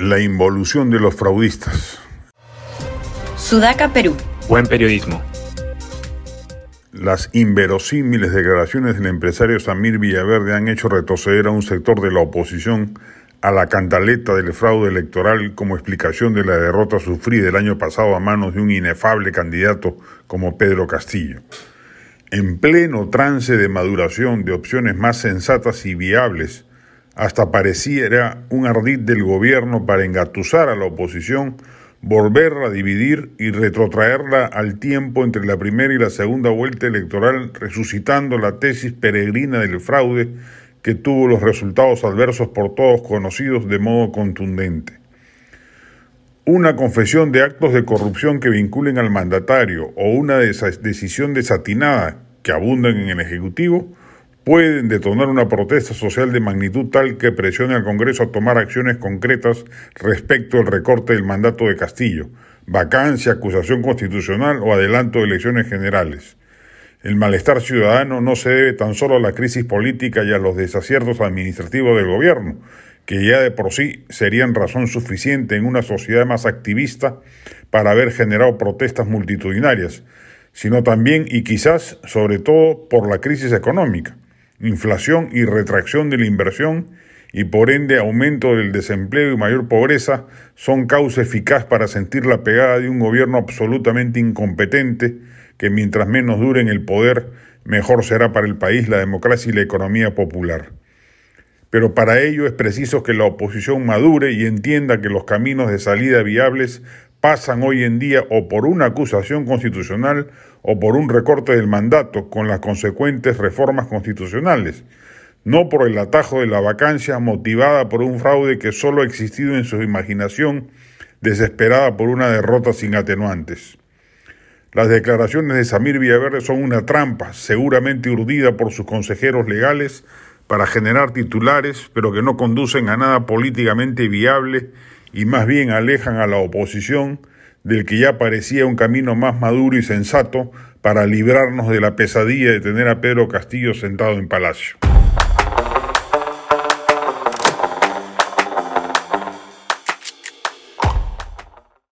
La involución de los fraudistas. Sudaca, Perú. Buen periodismo. Las inverosímiles declaraciones del empresario Samir Villaverde han hecho retroceder a un sector de la oposición a la cantaleta del fraude electoral como explicación de la derrota sufrida el año pasado a manos de un inefable candidato como Pedro Castillo. En pleno trance de maduración de opciones más sensatas y viables, hasta pareciera un ardid del gobierno para engatusar a la oposición, volverla a dividir y retrotraerla al tiempo entre la primera y la segunda vuelta electoral, resucitando la tesis peregrina del fraude que tuvo los resultados adversos por todos conocidos de modo contundente. Una confesión de actos de corrupción que vinculen al mandatario o una decisión desatinada que abundan en el Ejecutivo pueden detonar una protesta social de magnitud tal que presione al Congreso a tomar acciones concretas respecto al recorte del mandato de Castillo, vacancia, acusación constitucional o adelanto de elecciones generales. El malestar ciudadano no se debe tan solo a la crisis política y a los desaciertos administrativos del gobierno, que ya de por sí serían razón suficiente en una sociedad más activista para haber generado protestas multitudinarias, sino también y quizás sobre todo por la crisis económica inflación y retracción de la inversión y por ende aumento del desempleo y mayor pobreza son causa eficaz para sentir la pegada de un gobierno absolutamente incompetente que mientras menos dure en el poder, mejor será para el país la democracia y la economía popular. Pero para ello es preciso que la oposición madure y entienda que los caminos de salida viables pasan hoy en día o por una acusación constitucional o por un recorte del mandato con las consecuentes reformas constitucionales, no por el atajo de la vacancia motivada por un fraude que solo ha existido en su imaginación, desesperada por una derrota sin atenuantes. Las declaraciones de Samir Villaverde son una trampa, seguramente urdida por sus consejeros legales, para generar titulares, pero que no conducen a nada políticamente viable y más bien alejan a la oposición del que ya parecía un camino más maduro y sensato para librarnos de la pesadilla de tener a Pedro Castillo sentado en palacio.